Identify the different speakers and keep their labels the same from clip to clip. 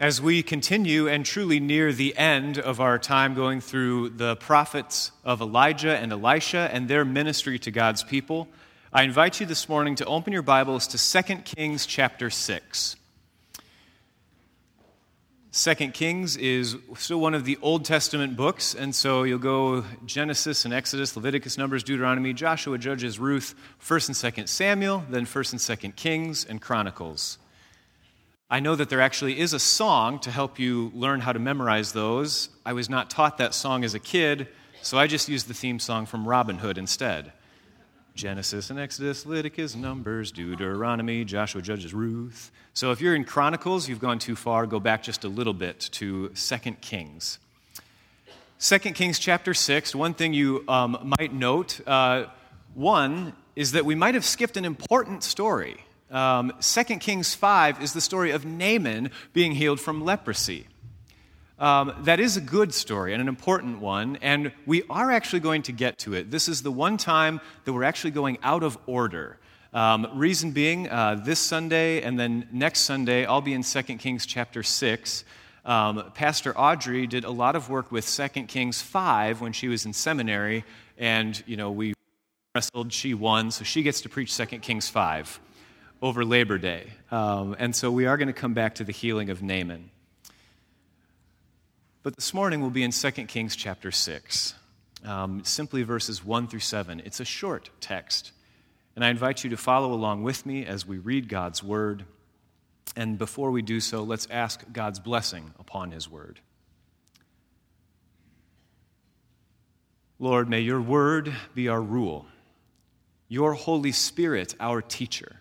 Speaker 1: As we continue and truly near the end of our time going through the prophets of Elijah and Elisha and their ministry to God's people, I invite you this morning to open your Bibles to 2 Kings chapter 6. 2 Kings is still one of the Old Testament books, and so you'll go Genesis and Exodus, Leviticus, Numbers, Deuteronomy, Joshua, Judges, Ruth, 1st and 2nd Samuel, then 1st and 2nd Kings, and Chronicles. I know that there actually is a song to help you learn how to memorize those. I was not taught that song as a kid, so I just used the theme song from Robin Hood instead. Genesis and Exodus, Leviticus, Numbers, Deuteronomy, Joshua, Judges, Ruth. So if you're in Chronicles, you've gone too far, go back just a little bit to 2 Kings. 2 Kings chapter 6, one thing you um, might note, uh, one, is that we might have skipped an important story. Um, 2 Kings 5 is the story of Naaman being healed from leprosy. Um, that is a good story and an important one, and we are actually going to get to it. This is the one time that we're actually going out of order. Um, reason being, uh, this Sunday and then next Sunday, I'll be in 2 Kings chapter 6. Um, Pastor Audrey did a lot of work with 2 Kings 5 when she was in seminary, and, you know, we wrestled, she won, so she gets to preach 2 Kings 5 over Labor Day. Um, and so we are going to come back to the healing of Naaman. But this morning we'll be in 2 Kings chapter 6, um, simply verses 1 through 7. It's a short text. And I invite you to follow along with me as we read God's word. And before we do so, let's ask God's blessing upon his word. Lord, may your word be our rule, your Holy Spirit our teacher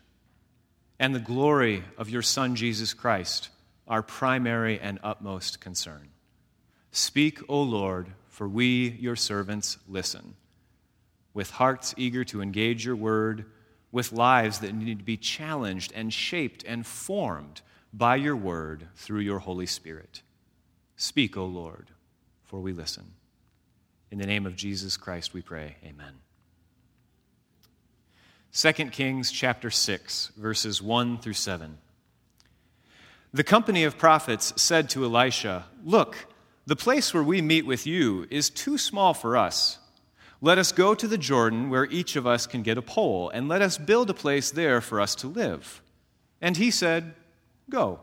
Speaker 1: and the glory of your Son, Jesus Christ, our primary and utmost concern. Speak, O Lord, for we, your servants, listen. With hearts eager to engage your word, with lives that need to be challenged and shaped and formed by your word through your Holy Spirit. Speak, O Lord, for we listen. In the name of Jesus Christ we pray. Amen. 2 Kings chapter 6, verses 1 through 7. The company of prophets said to Elisha, Look, the place where we meet with you is too small for us. Let us go to the Jordan where each of us can get a pole, and let us build a place there for us to live. And he said, Go.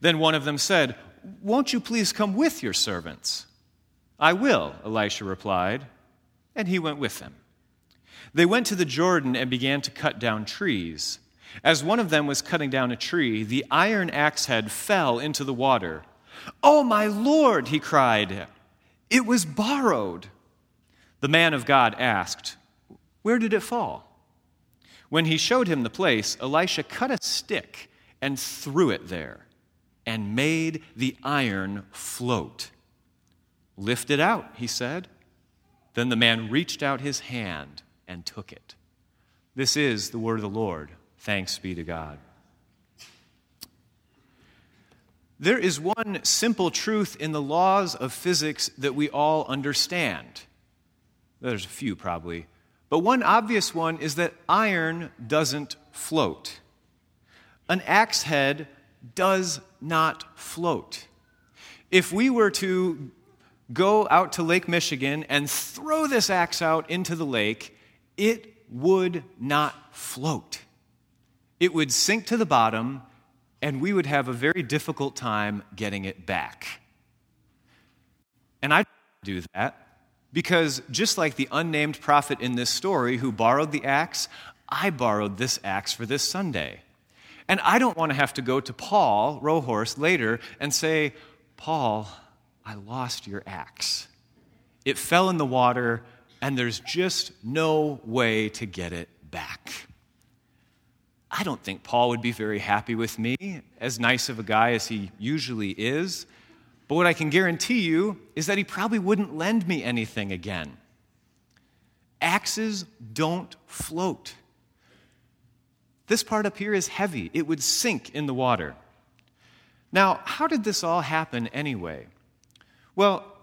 Speaker 1: Then one of them said, Won't you please come with your servants? I will, Elisha replied, and he went with them. They went to the Jordan and began to cut down trees. As one of them was cutting down a tree, the iron axe head fell into the water. Oh, my Lord, he cried, it was borrowed. The man of God asked, Where did it fall? When he showed him the place, Elisha cut a stick and threw it there and made the iron float. Lift it out, he said. Then the man reached out his hand and took it. This is the word of the Lord. Thanks be to God. There is one simple truth in the laws of physics that we all understand. There's a few probably, but one obvious one is that iron doesn't float. An axe head does not float. If we were to go out to Lake Michigan and throw this axe out into the lake, it would not float. It would sink to the bottom, and we would have a very difficult time getting it back. And I do that because just like the unnamed prophet in this story who borrowed the axe, I borrowed this axe for this Sunday. And I don't want to have to go to Paul Rohorse later and say, Paul, I lost your axe. It fell in the water and there's just no way to get it back. I don't think Paul would be very happy with me, as nice of a guy as he usually is. But what I can guarantee you is that he probably wouldn't lend me anything again. Axes don't float. This part up here is heavy, it would sink in the water. Now, how did this all happen anyway? Well,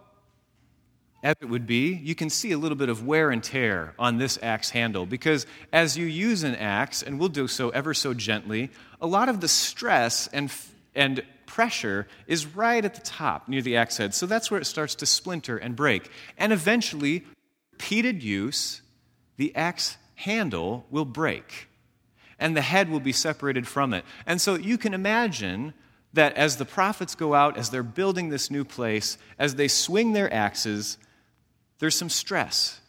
Speaker 1: as it would be, you can see a little bit of wear and tear on this axe handle because as you use an axe, and we'll do so ever so gently, a lot of the stress and, And pressure is right at the top near the axe head. So that's where it starts to splinter and break. And eventually, repeated use, the axe handle will break and the head will be separated from it. And so you can imagine that as the prophets go out, as they're building this new place, as they swing their axes, there's some stress.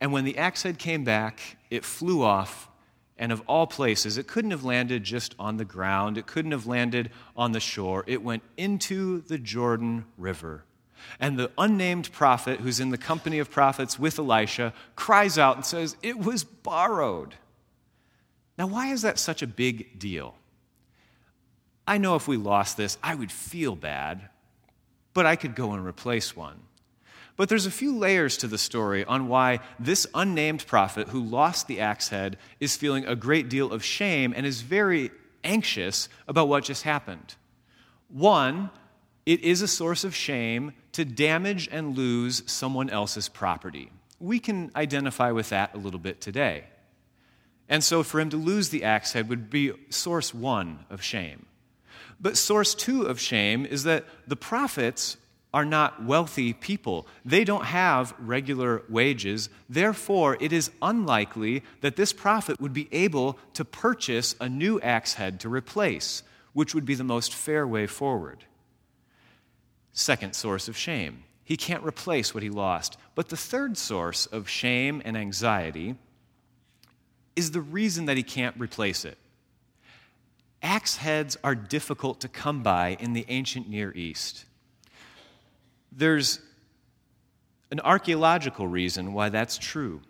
Speaker 1: And when the axe head came back, it flew off. And of all places, it couldn't have landed just on the ground, it couldn't have landed on the shore. It went into the Jordan River. And the unnamed prophet, who's in the company of prophets with Elisha, cries out and says, It was borrowed. Now, why is that such a big deal? I know if we lost this, I would feel bad, but I could go and replace one. But there's a few layers to the story on why this unnamed prophet who lost the axe head is feeling a great deal of shame and is very anxious about what just happened. One, it is a source of shame to damage and lose someone else's property. We can identify with that a little bit today. And so for him to lose the axe head would be source one of shame. But source two of shame is that the prophets are not wealthy people. They don't have regular wages. Therefore, it is unlikely that this prophet would be able to purchase a new axe head to replace, which would be the most fair way forward. Second source of shame. He can't replace what he lost. But the third source of shame and anxiety is the reason that he can't replace it. Axe heads are difficult to come by in the ancient Near East. There's an archaeological reason why that's true.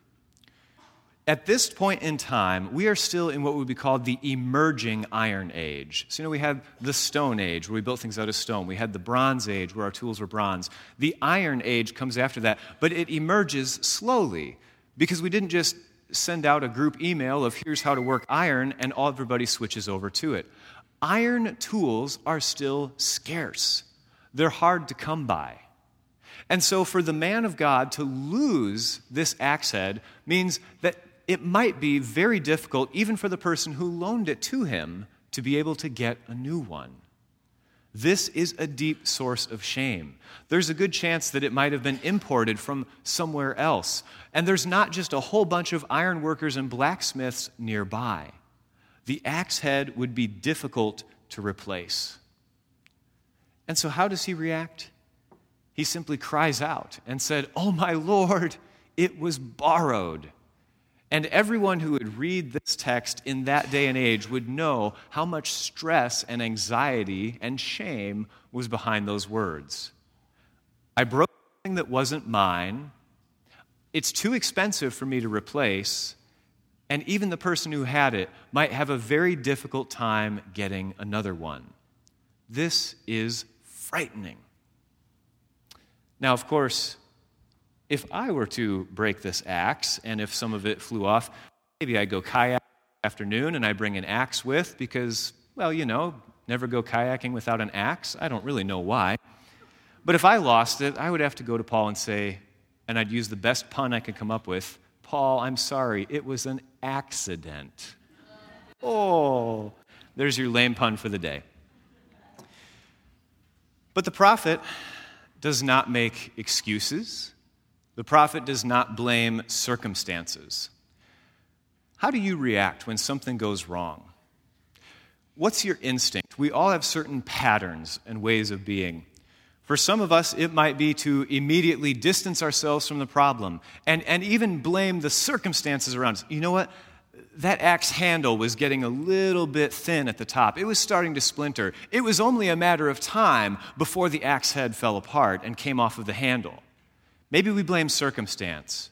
Speaker 1: At this point in time, we are still in what would be called the emerging Iron Age. So, you know, we had the Stone Age, where we built things out of stone. We had the Bronze Age, where our tools were bronze. The Iron Age comes after that, but it emerges slowly because we didn't just send out a group email of here's how to work iron, and all everybody switches over to it. Iron tools are still scarce, they're hard to come by. And so, for the man of God to lose this axe head means that it might be very difficult, even for the person who loaned it to him, to be able to get a new one. This is a deep source of shame. There's a good chance that it might have been imported from somewhere else. And there's not just a whole bunch of ironworkers and blacksmiths nearby. The axe head would be difficult to replace. And so, how does he react? He simply cries out and said, Oh, my Lord, it was borrowed. And everyone who would read this text in that day and age would know how much stress and anxiety and shame was behind those words. I broke something that wasn't mine. It's too expensive for me to replace. And even the person who had it might have a very difficult time getting another one. This is frightening. Now, of course, if I were to break this axe and if some of it flew off, maybe I go kayak afternoon and I bring an axe with because, well, you know, never go kayaking without an axe. I don't really know why. But if I lost it, I would have to go to Paul and say, and I'd use the best pun I could come up with Paul, I'm sorry, it was an accident. Oh, there's your lame pun for the day. But the prophet does not make excuses. The prophet does not blame circumstances. How do you react when something goes wrong? What's your instinct? We all have certain patterns and ways of being. For some of us, it might be to immediately distance ourselves from the problem and, and even blame the circumstances around us. You know what? That axe handle was getting a little bit thin at the top. It was starting to splinter. It was only a matter of time before the axe head fell apart and came off of the handle. Maybe we blame circumstance.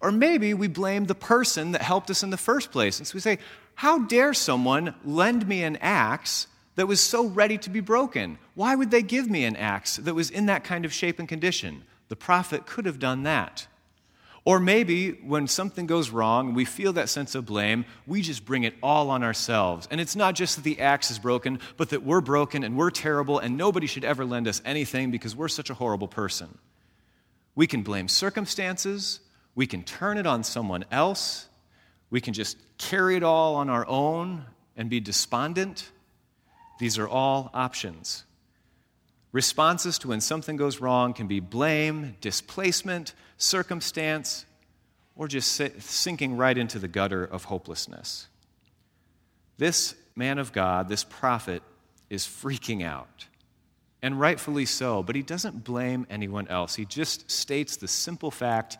Speaker 1: Or maybe we blame the person that helped us in the first place. And so we say, How dare someone lend me an axe that was so ready to be broken? Why would they give me an axe that was in that kind of shape and condition? The prophet could have done that. Or maybe when something goes wrong, we feel that sense of blame, we just bring it all on ourselves. And it's not just that the axe is broken, but that we're broken and we're terrible and nobody should ever lend us anything because we're such a horrible person. We can blame circumstances, we can turn it on someone else, we can just carry it all on our own and be despondent. These are all options. Responses to when something goes wrong can be blame, displacement, circumstance, or just sinking right into the gutter of hopelessness. This man of God, this prophet, is freaking out. And rightfully so, but he doesn't blame anyone else. He just states the simple fact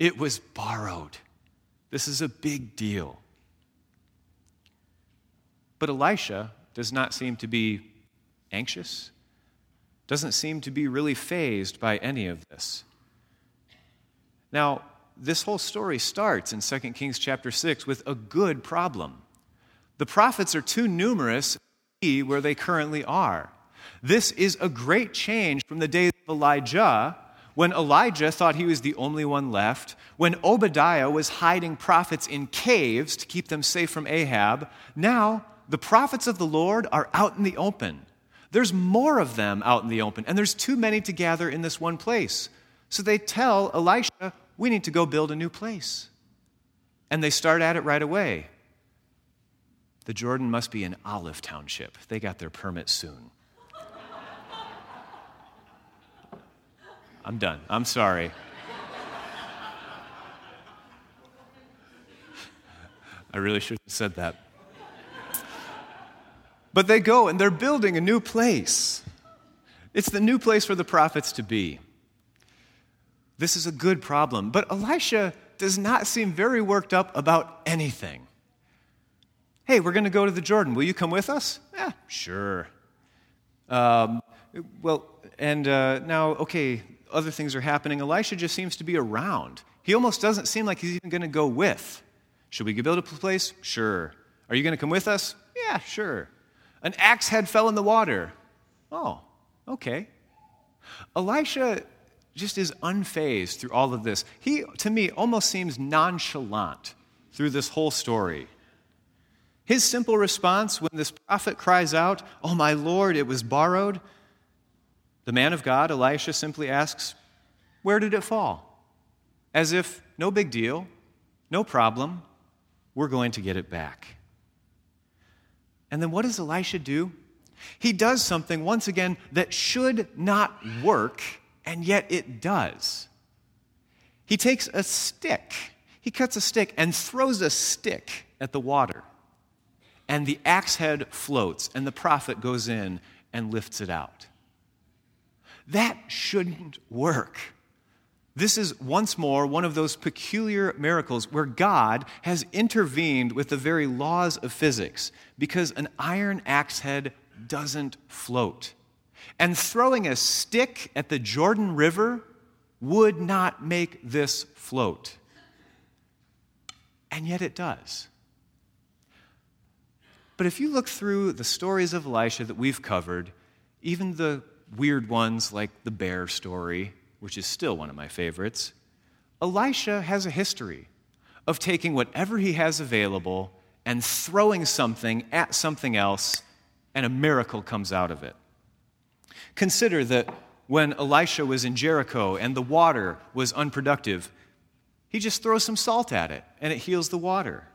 Speaker 1: it was borrowed. This is a big deal. But Elisha does not seem to be anxious, doesn't seem to be really fazed by any of this. Now, this whole story starts in 2 Kings chapter 6 with a good problem. The prophets are too numerous to be where they currently are. This is a great change from the days of Elijah, when Elijah thought he was the only one left, when Obadiah was hiding prophets in caves to keep them safe from Ahab. Now, the prophets of the Lord are out in the open. There's more of them out in the open, and there's too many to gather in this one place. So they tell Elisha, We need to go build a new place. And they start at it right away. The Jordan must be in Olive Township. They got their permit soon. I'm done. I'm sorry. I really should have said that. But they go and they're building a new place. It's the new place for the prophets to be. This is a good problem. But Elisha does not seem very worked up about anything. Hey, we're going to go to the Jordan. Will you come with us? Yeah, sure. Um, well, and uh, now, okay, other things are happening. Elisha just seems to be around. He almost doesn't seem like he's even going to go with. Should we build a place? Sure. Are you going to come with us? Yeah, sure. An axe head fell in the water. Oh, okay. Elisha just is unfazed through all of this. He, to me, almost seems nonchalant through this whole story. His simple response when this prophet cries out, Oh, my Lord, it was borrowed, the man of God, Elisha, simply asks, Where did it fall? As if, no big deal, no problem, we're going to get it back. And then what does Elisha do? He does something, once again, that should not work, and yet it does. He takes a stick, he cuts a stick and throws a stick at the water. And the axe head floats, and the prophet goes in and lifts it out. That shouldn't work. This is once more one of those peculiar miracles where God has intervened with the very laws of physics because an iron axe head doesn't float. And throwing a stick at the Jordan River would not make this float. And yet it does. But if you look through the stories of Elisha that we've covered, even the weird ones like the bear story, which is still one of my favorites, Elisha has a history of taking whatever he has available and throwing something at something else, and a miracle comes out of it. Consider that when Elisha was in Jericho and the water was unproductive, he just throws some salt at it and it heals the water.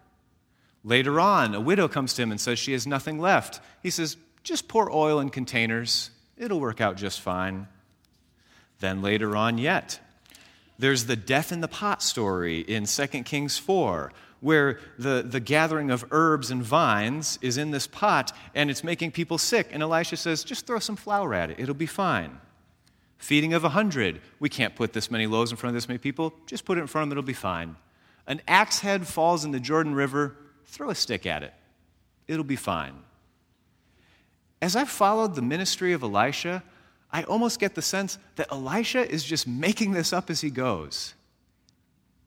Speaker 1: Later on, a widow comes to him and says she has nothing left. He says, Just pour oil in containers It'll work out just fine. Then later on, yet, there's the death in the pot story in 2 Kings 4, where the, the gathering of herbs and vines is in this pot and it's making people sick. And Elisha says, just throw some flour at it, it'll be fine. Feeding of a hundred, we can't put this many loaves in front of this many people, just put it in front of them, it'll be fine. An axe head falls in the Jordan River, throw a stick at it, it'll be fine. As I've followed the ministry of Elisha, I almost get the sense that Elisha is just making this up as he goes.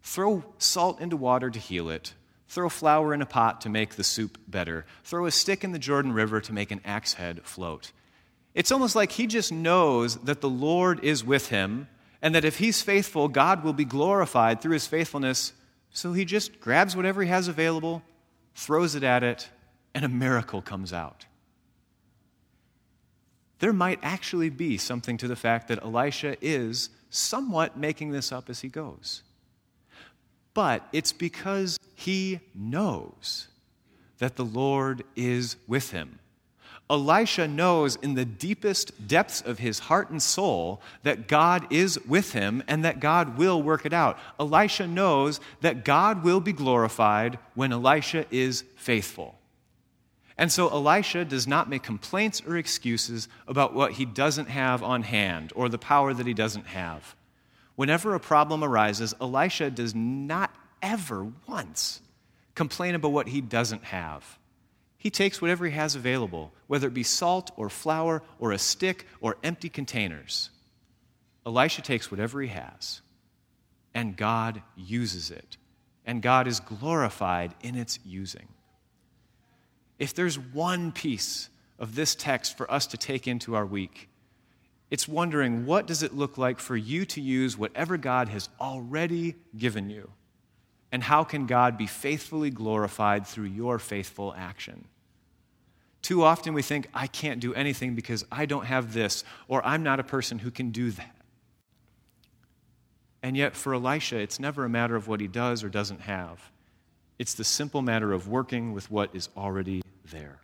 Speaker 1: Throw salt into water to heal it. Throw flour in a pot to make the soup better. Throw a stick in the Jordan River to make an axe head float. It's almost like he just knows that the Lord is with him and that if he's faithful, God will be glorified through his faithfulness. So he just grabs whatever he has available, throws it at it, and a miracle comes out there might actually be something to the fact that Elisha is somewhat making this up as he goes. But it's because he knows that the Lord is with him. Elisha knows in the deepest depths of his heart and soul that God is with him and that God will work it out. Elisha knows that God will be glorified when Elisha is faithful. And so Elisha does not make complaints or excuses about what he doesn't have on hand or the power that he doesn't have. Whenever a problem arises, Elisha does not ever once complain about what he doesn't have. He takes whatever he has available, whether it be salt or flour or a stick or empty containers. Elisha takes whatever he has, and God uses it, and God is glorified in its using. If there's one piece of this text for us to take into our week, it's wondering what does it look like for you to use whatever God has already given you? And how can God be faithfully glorified through your faithful action? Too often we think, I can't do anything because I don't have this, or I'm not a person who can do that. And yet, for Elisha, it's never a matter of what he does or doesn't have. It's the simple matter of working with what is already there.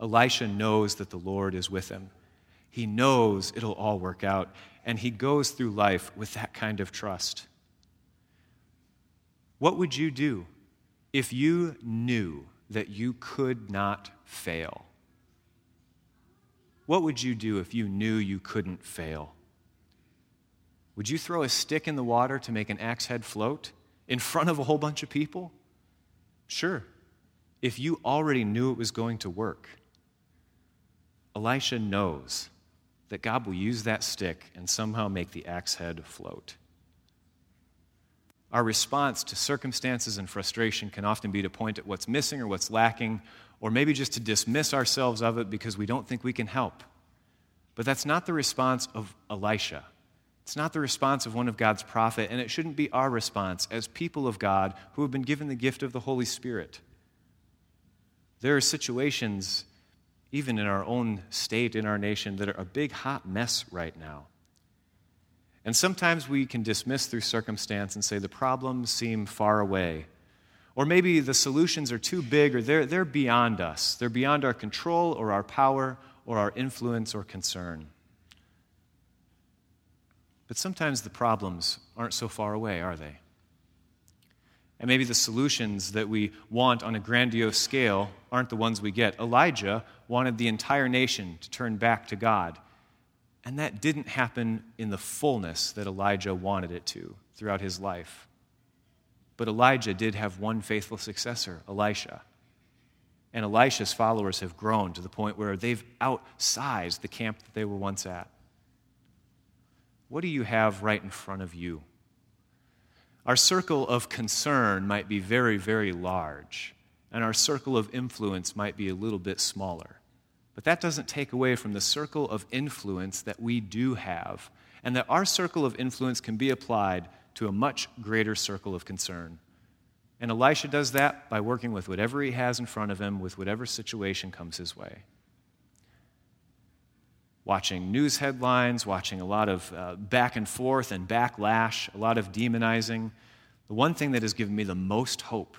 Speaker 1: Elisha knows that the Lord is with him. He knows it'll all work out, and he goes through life with that kind of trust. What would you do if you knew that you could not fail? What would you do if you knew you couldn't fail? Would you throw a stick in the water to make an axe head float in front of a whole bunch of people? Sure, if you already knew it was going to work. Elisha knows that God will use that stick and somehow make the axe head float. Our response to circumstances and frustration can often be to point at what's missing or what's lacking, or maybe just to dismiss ourselves of it because we don't think we can help. But that's not the response of Elisha. It's not the response of one of God's prophet, and it shouldn't be our response as people of God who have been given the gift of the Holy Spirit. There are situations, even in our own state, in our nation, that are a big hot mess right now. And sometimes we can dismiss through circumstance and say the problems seem far away. Or maybe the solutions are too big or they're, they're beyond us. They're beyond our control or our power or our influence or concern. But sometimes the problems aren't so far away, are they? And maybe the solutions that we want on a grandiose scale aren't the ones we get. Elijah wanted the entire nation to turn back to God. And that didn't happen in the fullness that Elijah wanted it to throughout his life. But Elijah did have one faithful successor, Elisha. And Elisha's followers have grown to the point where they've outsized the camp that they were once at. What do you have right in front of you? Our circle of concern might be very, very large, and our circle of influence might be a little bit smaller. But that doesn't take away from the circle of influence that we do have, and that our circle of influence can be applied to a much greater circle of concern. And Elisha does that by working with whatever he has in front of him, with whatever situation comes his way. Watching news headlines, watching a lot of uh, back and forth and backlash, a lot of demonizing. The one thing that has given me the most hope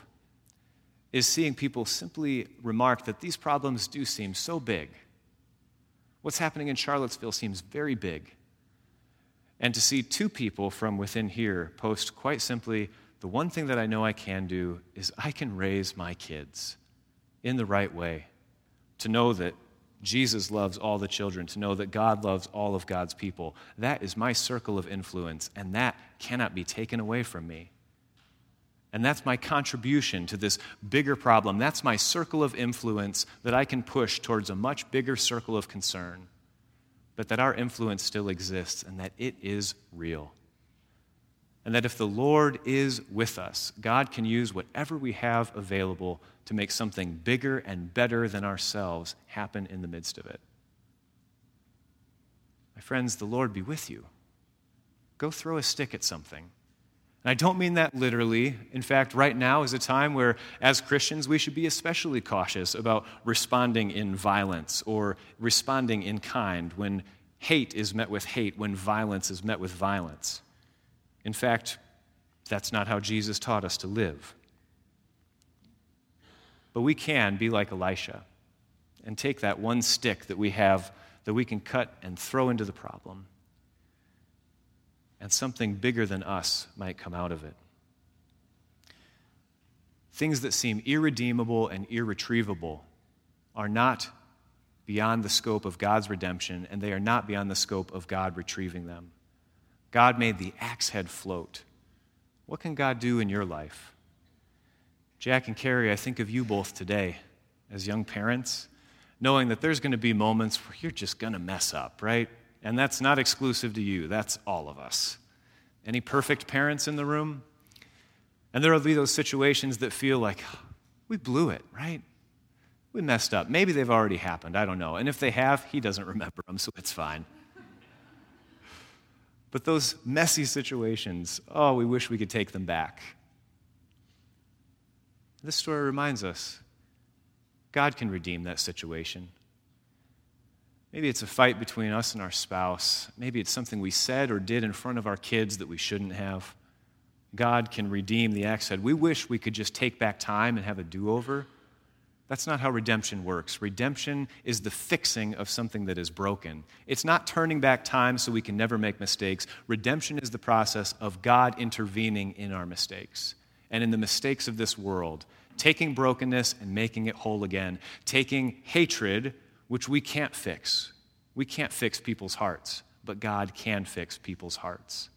Speaker 1: is seeing people simply remark that these problems do seem so big. What's happening in Charlottesville seems very big. And to see two people from within here post quite simply, the one thing that I know I can do is I can raise my kids in the right way. To know that Jesus loves all the children, to know that God loves all of God's people. That is my circle of influence, and that cannot be taken away from me. And that's my contribution to this bigger problem. That's my circle of influence that I can push towards a much bigger circle of concern. But that our influence still exists and that it is real. And that if the Lord is with us, God can use whatever we have available to make something bigger and better than ourselves happen in the midst of it. My friends, the Lord be with you. Go throw a stick at something and I don't mean that literally. In fact, right now is a time where, as Christians, we should be especially cautious about responding in violence or responding in kind when hate is met with hate, when violence is met with violence. In fact, that's not how Jesus taught us to live. But we can be like Elisha and take that one stick that we have that we can cut and throw into the problem. And something bigger than us might come out of it. Things that seem irredeemable and irretrievable are not beyond the scope of God's redemption, and they are not beyond the scope of God retrieving them. God made the axe head float. What can God do in your life? Jack and Carrie, I think of you both today as young parents, knowing that there's going to be moments where you're just going to mess up, right? And that's not exclusive to you, that's all of us. Any perfect parents in the room? And there will be those situations that feel like, we blew it, right? We messed up. Maybe they've already happened. I don't know. And if they have, he doesn't remember them, so it's fine. But those messy situations, oh, we wish we could take them back. This story reminds us God can redeem that situation. Maybe it's a fight between us and our spouse. Maybe it's something we said or did in front of our kids that we shouldn't have. God can redeem the axe head. We wish we could just take back time and have a do over. That's not how redemption works. Redemption is the fixing of something that is broken. It's not turning back time so we can never make mistakes. Redemption is the process of God intervening in our mistakes and in the mistakes of this world, taking brokenness and making it whole again, taking hatred, which we can't fix. We can't fix people's hearts, but God can fix people's hearts.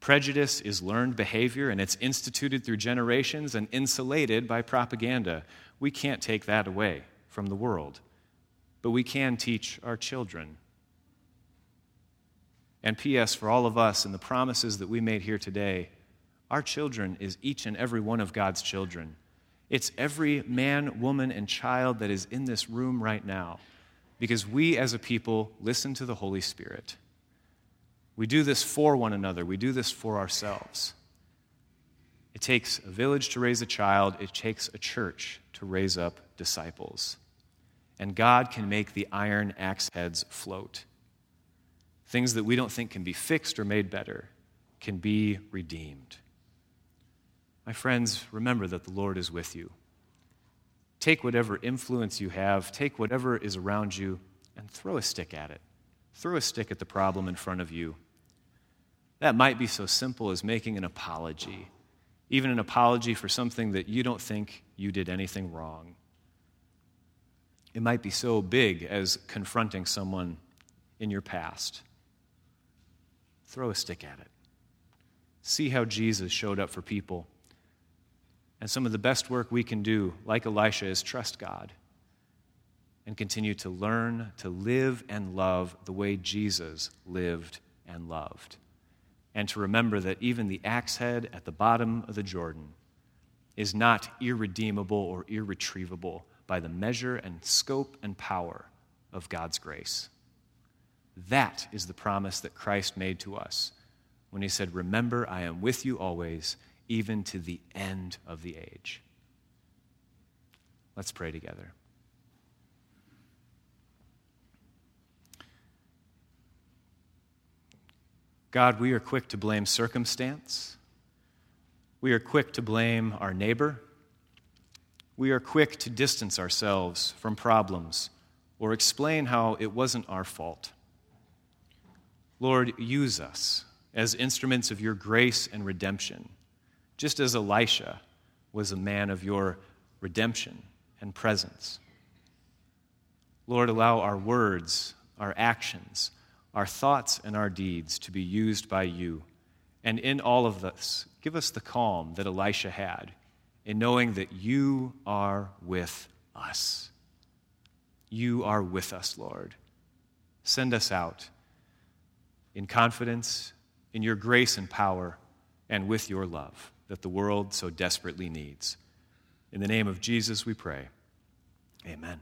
Speaker 1: Prejudice is learned behavior and it's instituted through generations and insulated by propaganda. We can't take that away from the world, but we can teach our children. And P.S., for all of us and the promises that we made here today, our children is each and every one of God's children. It's every man, woman, and child that is in this room right now because we as a people listen to the Holy Spirit. We do this for one another, we do this for ourselves. It takes a village to raise a child, it takes a church to raise up disciples. And God can make the iron axe heads float. Things that we don't think can be fixed or made better can be redeemed. My friends, remember that the Lord is with you. Take whatever influence you have, take whatever is around you, and throw a stick at it. Throw a stick at the problem in front of you that might be so simple as making an apology, even an apology for something that you don't think you did anything wrong. It might be so big as confronting someone in your past. Throw a stick at it. See how Jesus showed up for people. And some of the best work we can do, like Elisha, is trust God and continue to learn to live and love the way Jesus lived and loved and to remember that even the axe head at the bottom of the Jordan is not irredeemable or irretrievable by the measure and scope and power of God's grace. That is the promise that Christ made to us when he said, Remember, I am with you always, even to the end of the age. Let's pray together. God, we are quick to blame circumstance. We are quick to blame our neighbor. We are quick to distance ourselves from problems or explain how it wasn't our fault. Lord, use us as instruments of your grace and redemption, just as Elisha was a man of your redemption and presence. Lord, allow our words, our actions, our thoughts and our deeds to be used by you. And in all of this, give us the calm that Elisha had in knowing that you are with us. You are with us, Lord. Send us out in confidence, in your grace and power, and with your love that the world so desperately needs. In the name of Jesus, we pray. Amen.